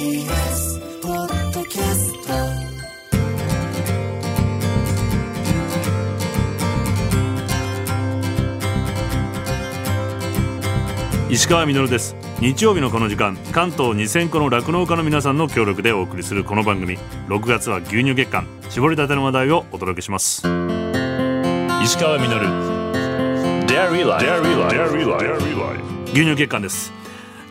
TBS ポッドキャスト石川みです。日曜日のこの時間関東2000個の酪農家の皆さんの協力でお送りするこの番組6月は牛乳月間絞りたての話題をお届けします。石川み Dairy Life 牛乳月間です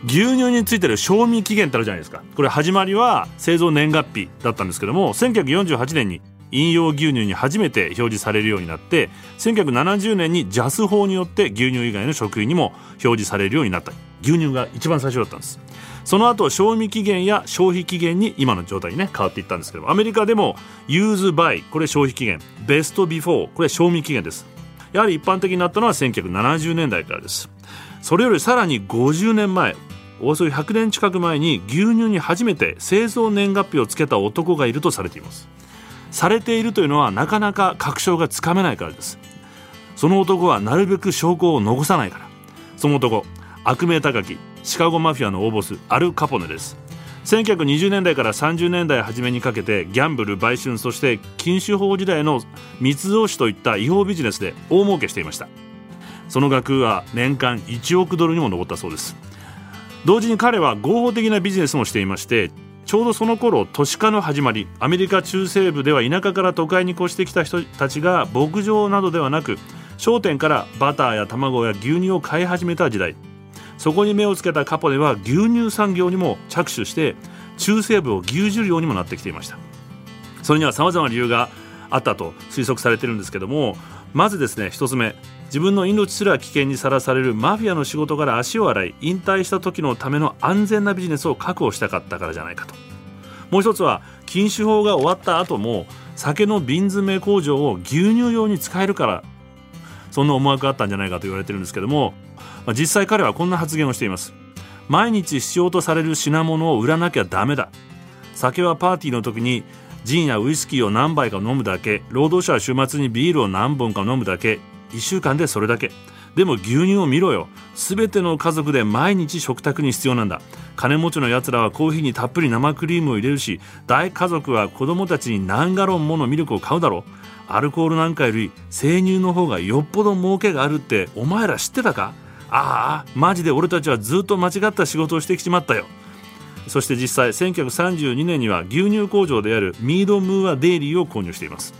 牛乳についてる賞味期限ってあるじゃないですか。これ始まりは製造年月日だったんですけども1948年に飲用牛乳に初めて表示されるようになって1970年に JAS 法によって牛乳以外の食品にも表示されるようになった。牛乳が一番最初だったんです。その後賞味期限や消費期限に今の状態にね変わっていったんですけどアメリカでも Use by これ消費期限。Best Before これ賞味期限です。やはり一般的になったのは1970年代からです。それよりさらに50年前およそ100年近く前に牛乳に初めて製造年月日をつけた男がいるとされています。されているというのはなかなか確証がつかめないからです。その男はなるべく証拠を残さないから。その男悪名高きシカゴマフィアの大ボスアル・カポネです。1920年代から30年代初めにかけてギャンブル売春そして禁酒法時代の密造酒といった違法ビジネスで大儲けしていました。その額は年間1億ドルにも上ったそうです。同時に彼は合法的なビジネスもしていましてちょうどその頃都市化の始まりアメリカ中西部では田舎から都会に越してきた人たちが牧場などではなく商店からバターや卵や牛乳を買い始めた時代。そこに目をつけたカポネは牛乳産業にも着手して中西部を牛耳るようにもなってきていました。それには様々な理由があったと推測されてるんですけどもまずですね一つ目自分の命すら危険にさらされるマフィアの仕事から足を洗い引退した時のための安全なビジネスを確保したかったからじゃないかと。もう一つは禁酒法が終わった後も酒の瓶詰め工場を牛乳用に使えるからそんな思惑があったんじゃないかと言われてるんですけども、実際彼はこんな発言をしています。毎日必要とされる品物を売らなきゃダメだ。酒はパーティーの時にジンやウイスキーを何杯か飲むだけ労働者は週末にビールを何本か飲むだけ1週間でそれだけ。でも牛乳を見ろよ。全ての家族で毎日食卓に必要なんだ。金持ちのやつらはコーヒーにたっぷり生クリームを入れるし大家族は子供たちに何ガロンものミルクを買うだろう。アルコールなんかより生乳の方がよっぽど儲けがあるってお前ら知ってたか？ああマジで俺たちはずっと間違った仕事をしてきちまったよ。そして実際1932年には牛乳工場であるミードムーアデイリーを購入しています。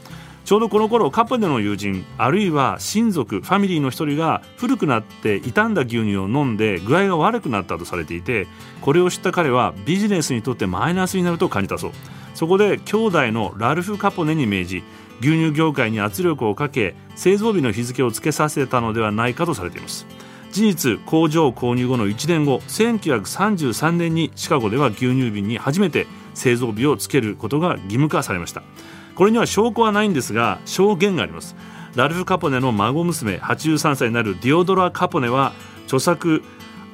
ちょうどこの頃カポネの友人あるいは親族ファミリーの一人が古くなって傷んだ牛乳を飲んで具合が悪くなったとされていてこれを知った彼はビジネスにとってマイナスになると感じたそう。そこで兄弟のラルフ・カポネに命じ牛乳業界に圧力をかけ製造日の日付をつけさせたのではないかとされています。事実工場購入後の1年後1933年にシカゴでは牛乳瓶に初めて製造日をつけることが義務化されました。これには証拠はないんですが証言があります。ラルフ・カポネの孫娘83歳になるディオドラ・カポネは著作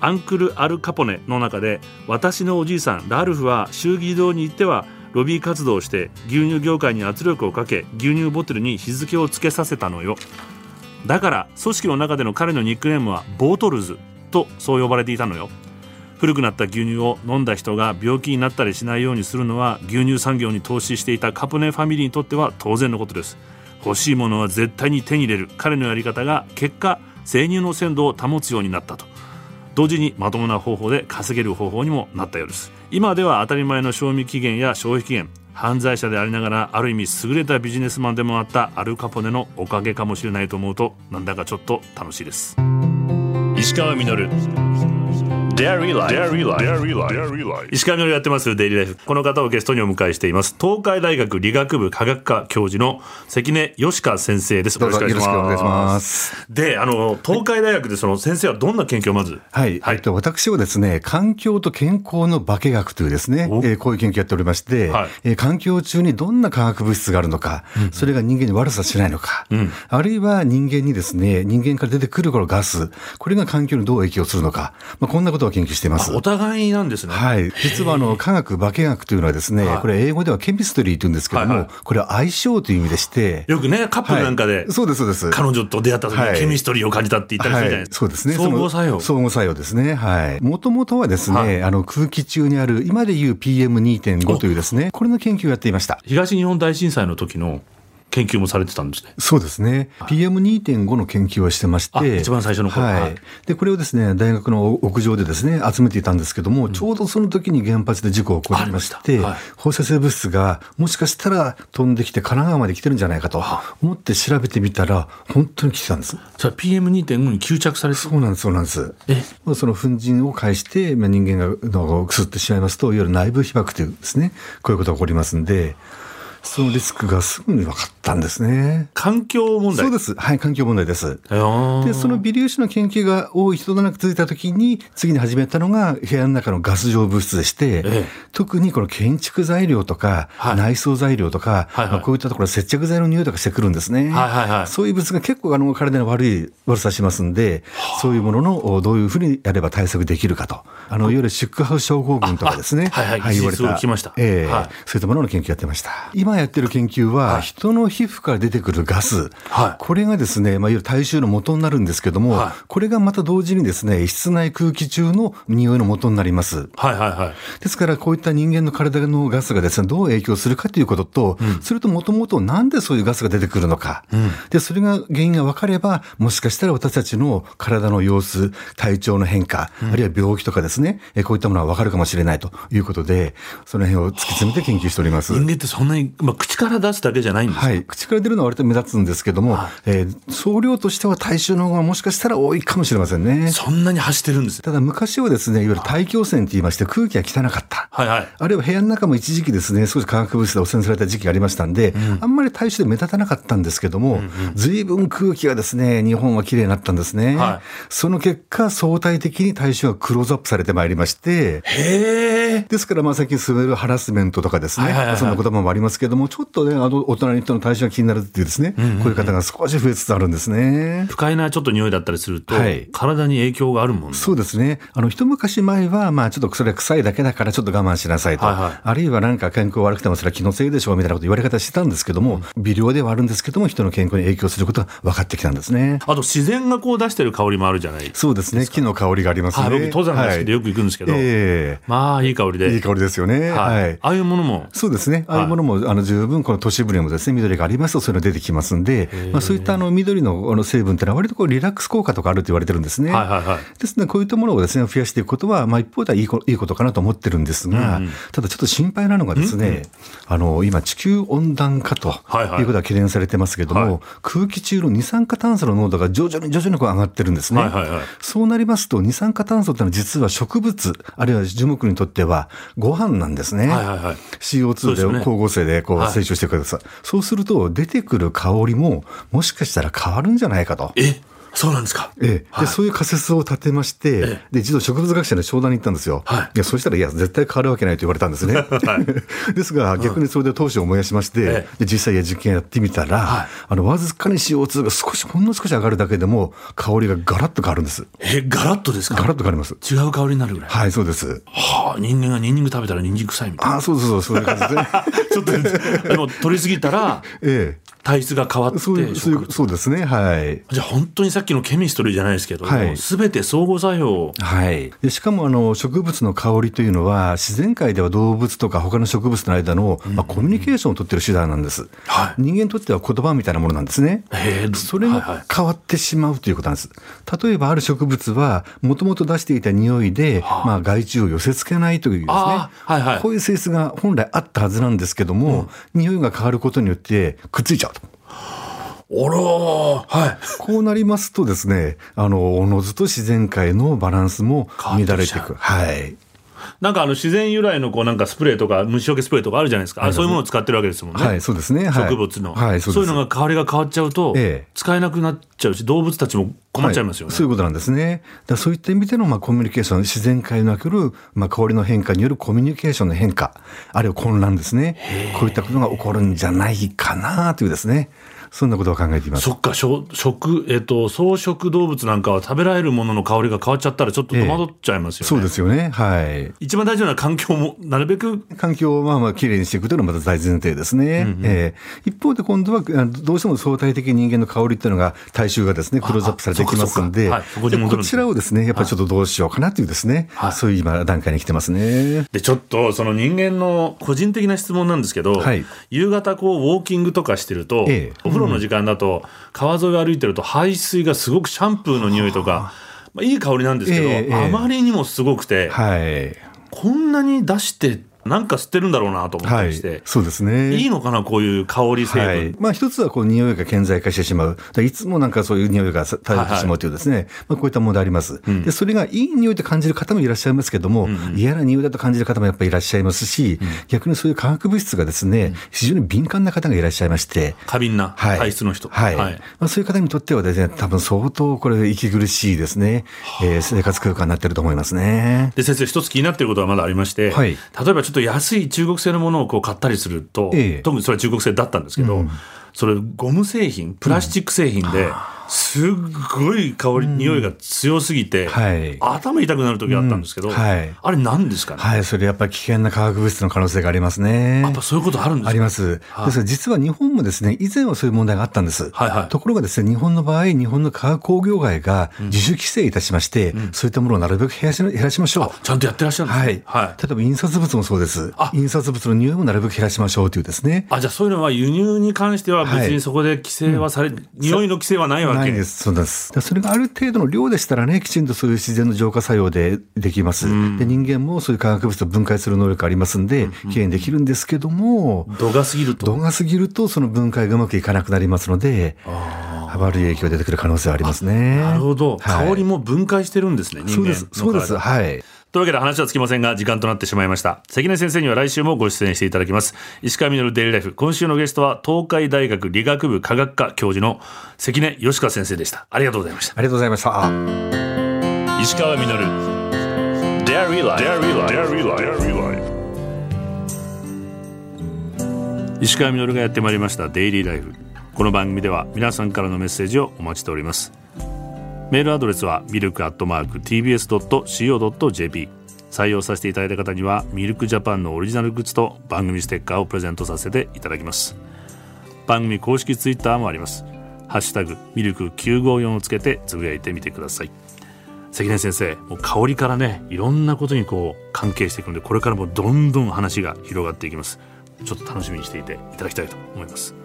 アンクル・アル・カポネの中で私のおじいさんラルフは衆議堂に行ってはロビー活動をして牛乳業界に圧力をかけ牛乳ボトルに日付をつけさせたのよ。だから組織の中での彼のニックネームはボートルズとそう呼ばれていたのよ。古くなった牛乳を飲んだ人が病気になったりしないようにするのは牛乳産業に投資していたカポネファミリーにとっては当然のことです。欲しいものは絶対に手に入れる。彼のやり方が結果生乳の鮮度を保つようになったと。同時にまともな方法で稼げる方法にもなったようです。今では当たり前の賞味期限や消費期限犯罪者でありながらある意味優れたビジネスマンでもあったアルカポネのおかげかもしれないと思うとなんだかちょっと楽しいです。石川稔。石川みのるやってますデイリーライフこの方をゲストにお迎えしています。東海大学理学部科学科教授の関根義香先生です。よろしくお願いします。であの東海大学でその先生はどんな研究をまず？はい、はい、えっと私はですね環境と健康の化学というですね、えー、こういう研究やっておりまして、はい、えー、環境中にどんな化学物質があるのか、うん、それが人間に悪さしないのか、うん、あるいは人間にですね人間から出てくるこのガスこれが環境にどう影響するのか、まあ、こんなことことを研究しています。お互いなんですね。はい。実はあの、科学、化学というのはですね、これ英語ではケミストリーと言うんですけども、これは相性という意味でして。よくね、カップルなんかで、そうです、そうです。彼女と出会った時にケミストリーを感じたって言ったりするじゃないですか。そうですね。相互作用。相互作用ですね。はい。もともとはですね、あの、空気中にある、今でいう PM2.5 というですね、これの研究をやっていました。東日本大震災の時の研究もされてたんですね。そうですね。PM2.5 の研究をしてまして、一番最初の頃、はい。で、これをですね、大学の屋上でですね、集めていたんですけども、うん、ちょうどその時に原発で事故が起こりまして、はい、放射性物質がもしかしたら飛んできて神奈川まで来てるんじゃないかと思って調べてみたら、本当に来てたんです。じゃあ PM2.5 に吸着されてそうなんです、そうなんです。え？その粉塵を介して、人間がのくすってしまいますと、いわゆる内部被爆というですね、こういうことが起こりますんで、そのリスクがすぐに分かったんですね。環境問題？そうです。はい、環境問題です。で、その微粒子の研究が多い人となく続いたときに、次に始めたのが部屋の中のガス状物質でして、ええ、特にこの建築材料とか、はい、内装材料とか、はいはいまあ、こういったところ接着剤の匂いとかしてくるんですね。はいはいはい、そういう物が結構あの体に悪い悪さしますんで、そういうもののどういうふうにやれば対策できるかと。あの、いわゆるシックハウス症候群とかですね。はいはい、はい、言われた。ええはい、そういったものの研究やってました。今やってる研究は、人の皮膚から出てくるガス、はい、これがですね、まあ、いわゆる体臭の元になるんですけども、はい、これがまた同時にですね、室内空気中の匂いの元になります。はいはいはい。ですから、こういった人間の体のガスがですね、どう影響するかということと、うん、それともともとなんでそういうガスが出てくるのか、うん、で、それが原因が分かれば、もしかしたら私たちの体の様子、体調の変化、うん、あるいは病気とかですね、こういったものは分かるかもしれないということで、その辺を突き詰めて研究しております。人間ってそんなに、まあ、口から出すだけじゃないんですはい、口から出るのは割と目立つんですけども、はい、えー、総量としては大衆の方がもしかしたら多いかもしれませんね。そんなに走ってるんですただ昔はですね、いわゆる大気汚染と言いまして空気が汚かった。はいはい。あるいは部屋の中も一時期ですね、少し化学物質で汚染された時期がありましたんで、うん、あんまり大衆で目立たなかったんですけども、ずいぶん空気がですね、日本は綺麗になったんですね。はい、その結果、相対的に大衆はクローズアップされてまいりまして、へですから、まあ最近進めるハラスメントとかですね、はいはいはい、そんな言葉もありますけども、ちょっとね、あの、大人の人の対象が気になるっていうですね、うんうんうん、こういう方が少し増えつつあるんですね。不快なちょっと匂いだったりすると、はい、体に影響があるもん、ね、そうですね。あの、一昔前は、まあちょっとそれは臭いだけだからちょっと我慢しなさいと。はいはい、あるいはなんか健康悪くてもそれは気のせいでしょうみたいなこと言われ方してたんですけども、うん、微量ではあるんですけども、人の健康に影響することが分かってきたんですね。あと自然がこう出してる香りもあるじゃない？そうですね。木の香りがありますね。僕登山が好きでよく行くんですけど、はい、えー、まあいい香りで。いい香りですよね。はい。はい、ああいうものも。そうですね。ああいうものも、あの十分この都市部にもですね、緑がありますとそういうの出てきますんで、まあ、そういったあの緑のあの成分っていうのは割とこうリラックス効果とかあると言われてるんですね。はいはいはい、ですので、こういったものをですね、増やしていくことは、まあ、一方ではいいいいことかなと思ってるんですが、うんうん、ただちょっと心配なのがですね、うんうん、あの、今、地球温暖化ということが懸念されてますけれども、はいはい、空気中の二酸化炭素の濃度が徐々に徐々にこう上がってるんですね。はいはいはい、そうなりますと、二酸化炭素ってのは実は植物、あるいは樹木にとってはご飯なんですね。はいはいはい、CO2 で光合成でこう成長してください。そうすると、出てくる香りも、もしかしたら変わるんじゃないかと。えそうなんですか。ええ。で、そういう仮説を立てまして、ええ、で、一度植物学者の商談に行ったんですよ。はい。いや、そしたら、いや、絶対変わるわけないと言われたんですね。はい。ですが、逆にそれで当初を燃やしまして、ええ、で、実際や実験やってみたら、はい、あの、わずかに CO2 が少し、ほんの少し上がるだけでも、香りがガラッと変わるんです。え、ガラッとですか？ガラッと変わります。違う香りになるぐらい。はい、そうです。はあ、人間がニンニク食べたらニンニク臭いみたいな。あ、そうそうそう、そういう感じですね。ちょっと、でも、取りすぎたら、ええ。体質が変わってそうそうですねはいじゃあ本当にさっきのケミストリーじゃないですけどはい、て相互作用。はい。でしかもあの植物の香りというのは自然界では動物とか他の植物の間の、まあ、コミュニケーションを取っている手段なんです、はい、人間にとっては言葉みたいなものなんですね。それが変わってしまうということなんです。例えばある植物はもともと出していた匂いで、はあ、まあ、害虫を寄せ付けないというですね、はいはい、こういう性質が本来あったはずなんですけども、うん、匂いが変わることによってくっついちゃうと。おろはい。こうなりますとですね、あの、おのずと自然界のバランスも乱れていく。はい。なんかあの自然由来のこうなんかスプレーとか虫除けスプレーとかあるじゃないですか。あそういうものを使ってるわけですもんね。はい、そうですね。植物の。はい、そういうのが香りが変わっちゃうと、使えなくなっちゃうし、動物たちも困っちゃいますよね。はい、そういうことなんですね。だそういった意味でのまあコミュニケーション、自然界におけるまあ香りの変化によるコミュニケーションの変化、あるいは混乱ですね。こういったことが起こるんじゃないかなというですね。そんなことを考えています。そっか食、えっと、草食動物なんかは食べられるものの香りが変わっちゃったらちょっと戸惑っちゃいますよね、えそうですよね。はい。一番大事な環境もなるべく環境をまあまあきれいにしていくというのがまた大前提ですね、うんうん、えー、一方で今度はどうしても相対的人間の香りっていうのが大衆がですね。クローズアップされてきますんで、はい、こちらをですねやっぱりちょっとどうしようかなというですね、はい、そういう今段階に来てますね。でちょっとその人間の個人的な質問なんですけど、はい、夕方こうウォーキングとかしてると、ええ、お風呂の時間だと川沿いを歩いてると排水がすごくシャンプーの匂いとか、まあ、いい香りなんですけど、え、あまりにもすごくて、はい、こんなに出してなんか吸ってるんだろうなと思ったりして、はい、そうですね。いいのかな、こういう香り成分。はい、まあ、一つはこう匂いが顕在化してしまう、いつもなんかそういう匂いが絶えてしまうというですね、はいはい、まあ、こういった問題あります、うん、で。それがいい匂いと感じる方もいらっしゃいますけども、うん嫌な匂いだと感じる方もやっぱりいらっしゃいますし、うん、逆にそういう化学物質がですね、非常に敏感な方がいらっしゃいまして、過敏な体質の人、はい、そういう方にとってはですね、多分相当これ、息苦しいですね、えー、生活空間になってると思いますね。で先生、一つ気になっていることはまだありまして、はい、例えばちょっと安い中国製のものをこう買ったりすると、ええ、特にそれは中国製だったんですけど、うん、それゴム製品プラスチック製品で、うんすっごい香り、うん、匂いが強すぎて、はい、頭痛くなる時あったんですけど、うんはい、あれ何ですかね？はい、それやっぱり危険な化学物質の可能性がありますね。やっぱそういうことあるんですか？あります。はい、ですから実は日本もですね、以前はそういう問題があったんです。はいはい、ところがですね、日本の場合、日本の化学工業界が自主規制いたしまして、うん、そういったものをなるべく減らし減らしましょう。ちゃんとやってらっしゃるんですね。はい。はい、例えば印刷物もそうです。印刷物の匂いもなるべく減らしましょうというですね。あ、じゃあそういうのは輸入に関しては別にそこで規制はされ、はい、匂いの規制はないわけないです。そうです。。それがある程度の量でしたらね、きちんとそういう自然の浄化作用でできます。で人間もそういう化学物質を分解する能力ありますんで、きれいにできるんですけども、度が過ぎると度が過ぎると、その分解がうまくいかなくなりますので、悪い影響が出てくる可能性はありますね。なるほど、はい、香りも分解してるんですね、そうです、そうです。はい。というわけで話はつきませんが、時間となってしまいました。関根先生には来週もご出演していただきます。石川稔デイリーライフ。今週のゲストは、東海大学理学部科学科教授の関根義川先生でした。ありがとうございました。ありがとうございました。石川稔デイリーライフ。石川稔がやってまいりましたデイリーライフ。この番組では皆さんからのメッセージをお待ちしております。メールアドレスはミルクアットマーク TBS.CO.JP 採用させていただいた方にはミルクジャパンのオリジナルグッズと番組ステッカーをプレゼントさせていただきます。番組公式ツイッターもあります。ハッシュタグミルク954をつけてつぶやいてみてください。関根先生もう香りからねいろんなことにこう関係していくのでこれからもどんどん話が広がっていきます。ちょっと楽しみにしていていただきたいと思います。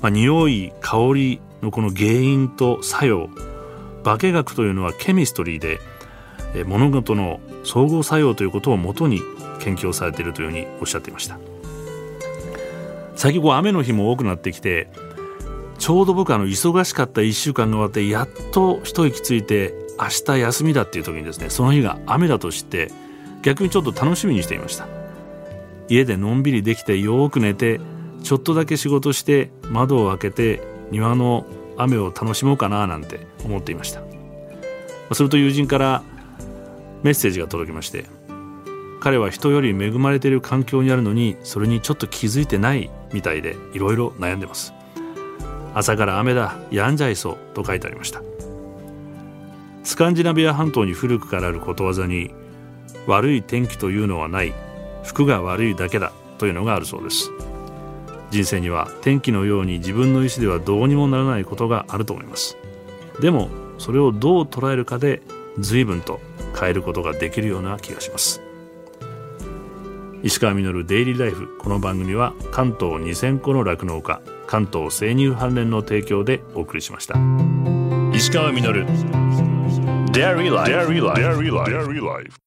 まあ、匂い香りのこの原因と作用化学というのはケミストリーで物事の総合作用ということをもとに研究をされているというふうにおっしゃっていました。最近こう雨の日も多くなってきてちょうど僕あの忙しかった1週間が終わってやっと一息ついて明日休みだっていう時にですねその日が雨だと知って逆にちょっと楽しみにしていました。家でのんびりできてよく寝てちょっとだけ仕事して窓を開けて庭の雨を楽しもうかななんて思っていました。すると友人からメッセージが届きまして彼は人より恵まれている環境にあるのにそれにちょっと気づいてないみたいでいろいろ悩んでます。朝から雨だやんじゃいそうと書いてありました。スカンジナビア半島に古くからあることわざに悪い天気というのはない。服が悪いだけだというのがあるそうです。人生には天気のように自分の意思ではどうにもならないことがあると思います。でもそれをどう捉えるかで随分と変えることができるような気がします。石川稔デイリーライフこの番組は関東2000個の酪農家関東生乳関連の提供でお送りしました。石川稔。デイリーライフ